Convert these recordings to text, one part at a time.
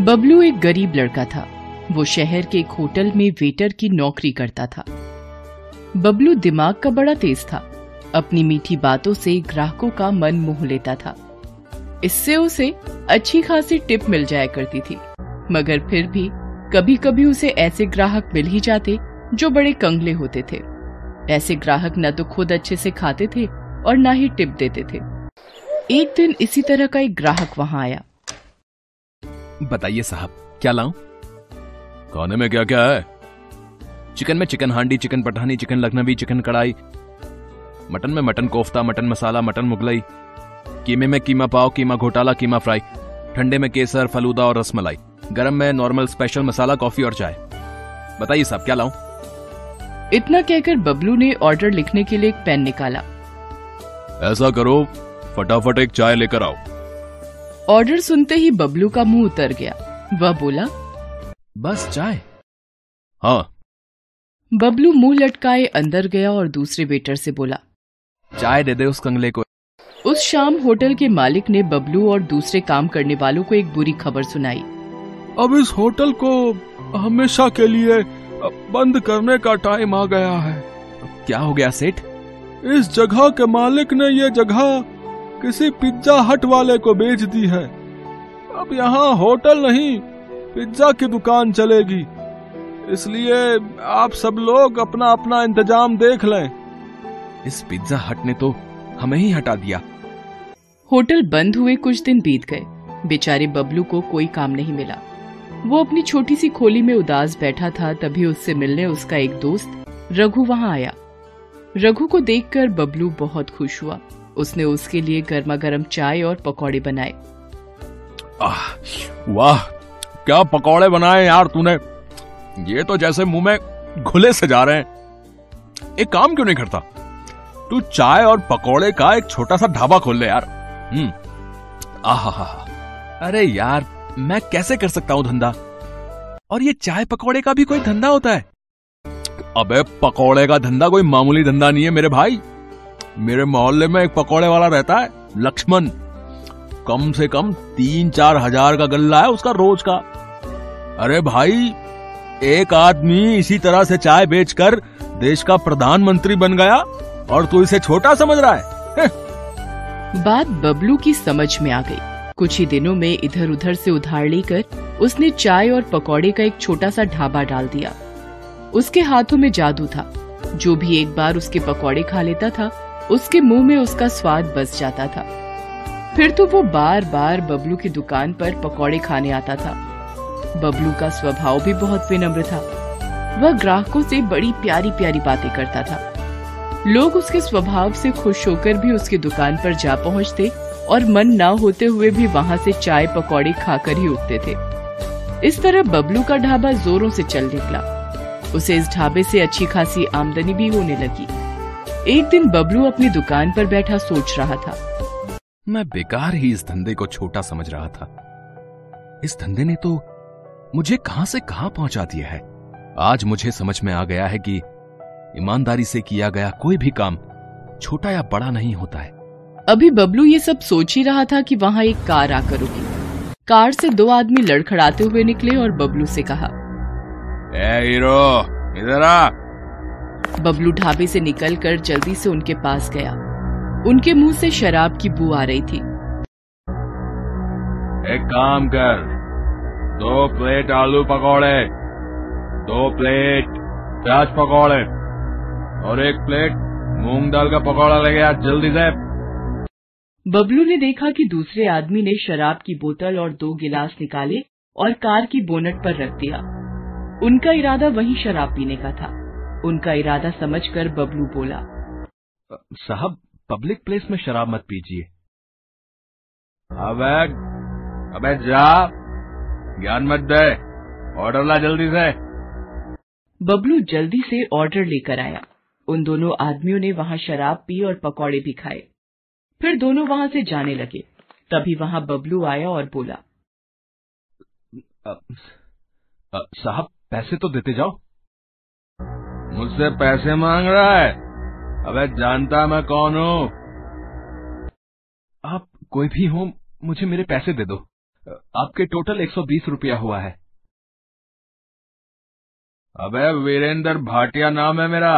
बबलू एक गरीब लड़का था। वो शहर के एक होटल में वेटर की नौकरी करता था। बबलू दिमाग का बड़ा तेज था। अपनी मीठी बातों से ग्राहकों का मन मोह लेता था। इससे उसे अच्छी खासी टिप मिल जाया करती थी। मगर फिर भी कभी कभी उसे ऐसे ग्राहक मिल ही जाते जो बड़े कंगले होते थे। ऐसे ग्राहक न तो खुद अच्छे से खाते थे और न ही टिप देते थे। एक दिन इसी तरह का एक ग्राहक वहाँ आया। बताइए साहब क्या लाऊं? खाने में क्या क्या है? चिकन में chicken handi chicken Pathani chicken Lucknowi chicken kadhai mutton में mutton kofta mutton masala mutton Mughlai कीमे में कीमा पाव कीमा घोटाला कीमा फ्राई ठंडे में केसर फलूदा और रसमलाई गरम में नॉर्मल स्पेशल मसाला कॉफ़ी और चाय। बताइए साहब क्या लाऊं? इतना कहकर बबलू ने ऑर्डर लिखने के लिए एक पेन निकाला। ऐसा करो फटाफट एक चाय लेकर आओ। ऑर्डर सुनते ही बबलू का मुँह उतर गया। वह बोला बस चाय हाँ। बबलू मुँह लटकाए अंदर गया और दूसरे वेटर से बोला चाय दे दे उस कंगले को। उस शाम होटल के मालिक ने बबलू और दूसरे काम करने वालों को एक बुरी खबर सुनाई। अब इस होटल को हमेशा के लिए बंद करने का टाइम आ गया है। क्या हो गया सेठ? इस जगह के मालिक ने ये जगह किसी पिज्जा हट वाले को बेच दी है। अब यहाँ होटल नहीं पिज्जा की दुकान चलेगी। इसलिए आप सब लोग अपना अपना इंतज़ाम देख लें। इस पिज्जा हट ने तो हमें ही हटा दिया। होटल बंद हुए कुछ दिन बीत गए। बेचारे बबलू को कोई काम नहीं मिला। वो अपनी छोटी सी खोली में उदास बैठा था तभी उससे मिलने उसका एक दोस्त रघु वहाँ आया। रघु को देखकर बबलू बहुत खुश हुआ। उसने उसके लिए गर्मा गर्म चाय और पकौड़े बनाए। वाह, क्या पकौड़े बनाए यार तूने? ये तो जैसे मुँह में घुले से जा रहे हैं। एक काम क्यों नहीं करता? तू चाय और पकौड़े का एक छोटा सा ढाबा खोल ले यार। हम्म। अरे यार, मैं कैसे कर सकता हूँ धंधा? और ये चाय पकौड़े का भी कोई धंधा होता है? अबे, पकौड़े का धंधा कोई मामूली धंधा नहीं है मेरे भाई। मेरे मोहल्ले में एक पकौड़े वाला रहता है, लक्ष्मण। कम से कम तीन चार हज़ार का गल्ला है उसका रोज का। अरे भाई, एक आदमी इसी तरह से चाय बेचकर देश का प्रधानमंत्री बन गया और तू इसे छोटा समझ रहा है। बात बबलू की समझ में आ गई। कुछ ही दिनों में इधर उधर से उधार लेकर उसने चाय और पकौड़े का एक छोटा सा ढाबा डाल दिया। उसके हाथों में जादू था। जो भी एक बार उसके पकौड़े खा लेता था उसके मुँह में उसका स्वाद बस जाता था। फिर तो वो बार बार बबलू की दुकान पर पकौड़े खाने आता था। बबलू का स्वभाव भी बहुत विनम्र था। वह ग्राहकों से बड़ी प्यारी प्यारी बातें करता था। लोग उसके स्वभाव से खुश होकर भी उसकी दुकान पर जा पहुँचते और मन ना होते हुए भी वहाँ से चाय पकौड़े खाकर ही उठते थे। इस तरह बबलू का ढाबा जोरों से चल निकला। उसे इस ढाबे से अच्छी खासी आमदनी भी होने लगी। एक दिन बबलू अपनी दुकान पर बैठा सोच रहा था। मैं बेकार ही इस धंधे को छोटा समझ रहा था। इस धंधे ने तो मुझे कहाँ से कहाँ पहुँचा दिया है? आज मुझे समझ में आ गया है कि ईमानदारी से किया गया कोई भी काम छोटा या बड़ा नहीं होता है। अभी बबलू ये सब सोच ही रहा था कि वहाँ एक कार आकर रुकी। कार से दो आदमी लड़खड़ाते हुए निकले और बबलू से कहा ए हीरो इधर आ। बबलू ढाबे से निकलकर जल्दी से उनके पास गया। उनके मुँह से शराब की बू आ रही थी। एक काम कर दो प्लेट आलू पकौड़े दो प्लेट प्याज पकौड़े और एक प्लेट मूंग दाल का पकौड़ा ले गया जल्दी से। बबलू ने देखा कि दूसरे आदमी ने शराब की बोतल और दो गिलास निकाले और कार की बोनट पर रख दिया। उनका इरादा वही शराब पीने का था। उनका इरादा समझकर बबलू बोला साहब पब्लिक प्लेस में शराब मत पीजिए। अबे अबे जा ज्ञान मत दे ऑर्डर ला जल्दी से। बबलू जल्दी से ऑर्डर लेकर आया। उन दोनों आदमियों ने वहाँ शराब पी और पकौड़े भी खाए। फिर दोनों वहाँ से जाने लगे। तभी वहाँ बबलू आया और बोला साहब पैसे तो देते जाओ। मुझसे पैसे मांग रहा है। अबे जानता मैं कौन हूँ। आप कोई भी हो, मुझे मेरे पैसे दे दो। आपके टोटल 120 रुपया हुआ है। अबे वीरेंद्र भाटिया नाम है मेरा।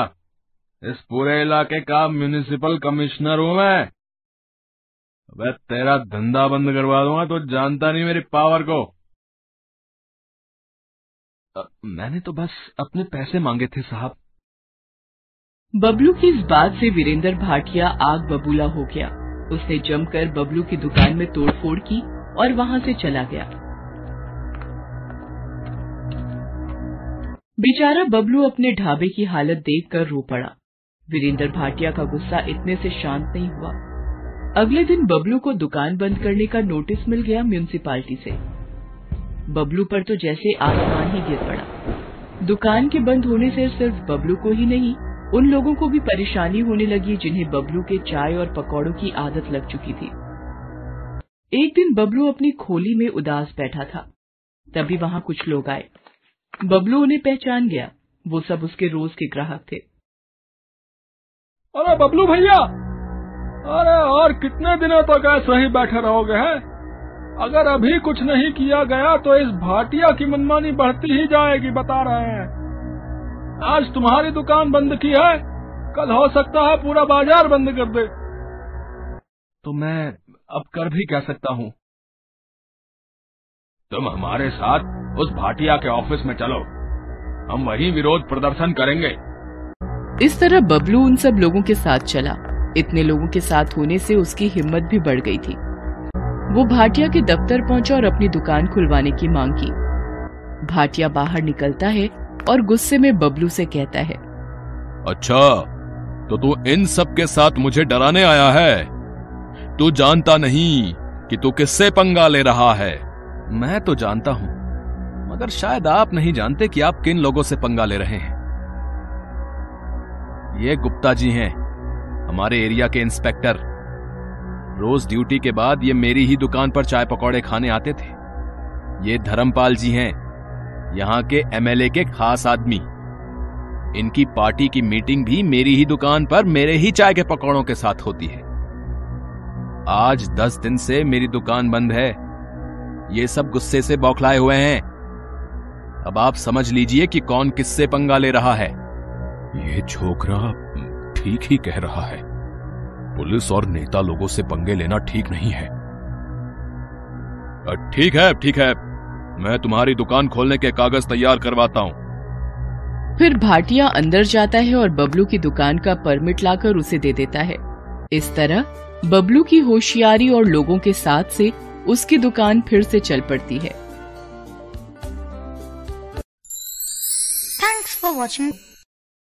इस पूरे इलाके का म्यूनिसिपल कमिश्नर हूँ मैं। अबे तेरा धंधा बंद करवा दूँगा तो जानता नहीं मेरी पावर को। मैंने तो बस अपने पैसे मांगे थे साहब। बबलू की इस बात से वीरेंद्र भाटिया आग बबूला हो गया। उसने जमकर बबलू की दुकान में तोड़फोड़ की और वहाँ से चला गया। बेचारा बबलू अपने ढाबे की हालत देखकर रो पड़ा। वीरेंद्र भाटिया का गुस्सा इतने से शांत नहीं हुआ। अगले दिन बबलू को दुकान बंद करने का नोटिस मिल गया म्यूनिसिपालिटी से। बबलू पर तो जैसे आसमान ही गिर पड़ा। दुकान के बंद होने से सिर्फ़ बबलू को ही नहीं उन लोगों को भी परेशानी होने लगी जिन्हें बबलू के चाय और पकौड़ों की आदत लग चुकी थी। एक दिन बबलू अपनी खोली में उदास बैठा था। तभी वहाँ कुछ लोग आए। बबलू उन्हें पहचान गया। वो सब उसके रोज के ग्राहक थे। अरे बबलू भैया! अरे और कितने दिनों तक तो ऐसे ही बैठे रहोगे, हैं? अगर अभी कुछ नहीं किया गया तो इस भाटिया की मनमानी बढ़ती ही जाएगी, बता रहे हैं। आज तुम्हारी दुकान बंद की है। कल हो सकता है पूरा बाज़ार बंद कर दे। तो मैं अब कर भी कह सकता हूँ? तुम हमारे साथ उस भाटिया के ऑफ़िस में चलो। हम वहीं विरोध प्रदर्शन करेंगे। इस तरह बबलू उन सब लोगों के साथ चला। इतने लोगों के साथ होने से उसकी हिम्मत भी बढ़ गई थी। वो भाटिया के दफ्तर पहुँचा और अपनी दुकान खुलवाने की मांग की। भाटिया बाहर निकलता है और गुस्से में बबलू से कहता है अच्छा तो तू इन सब के साथ मुझे डराने आया है? तू जानता नहीं कि तू किससे पंगा ले रहा है। मैं तो जानता हूँ, मगर शायद आप नहीं जानते कि आप किन लोगों से पंगा ले रहे हैं। ये गुप्ता जी हैं, हमारे एरिया के इंस्पेक्टर। रोज ड्यूटी के बाद ये मेरी ही दुकान पर चाय पकौड़े खाने आते थे। ये धर्मपाल जी हैं यहाँ के एमएलए के खास आदमी। इनकी पार्टी की मीटिंग भी मेरी ही दुकान पर मेरे ही चाय के पकौड़ों के साथ होती है। आज दस दिन से मेरी दुकान बंद है। ये सब गुस्से से बौखलाए हुए हैं। अब आप समझ लीजिए कि कौन किससे पंगा ले रहा है। ये छोकरा ठीक ही कह रहा है। पुलिस और नेता लोगों से पंगे लेना ठीक नहीं है। ठीक है ठीक है। मैं तुम्हारी दुकान खोलने के कागज़ तैयार करवाता हूँ। फिर भाटिया अंदर जाता है और बबलू की दुकान का परमिट लाकर उसे दे देता है। इस तरह बबलू की होशियारी और लोगों के साथ से उसकी दुकान फिर से चल पड़ती है। Thanks for watching.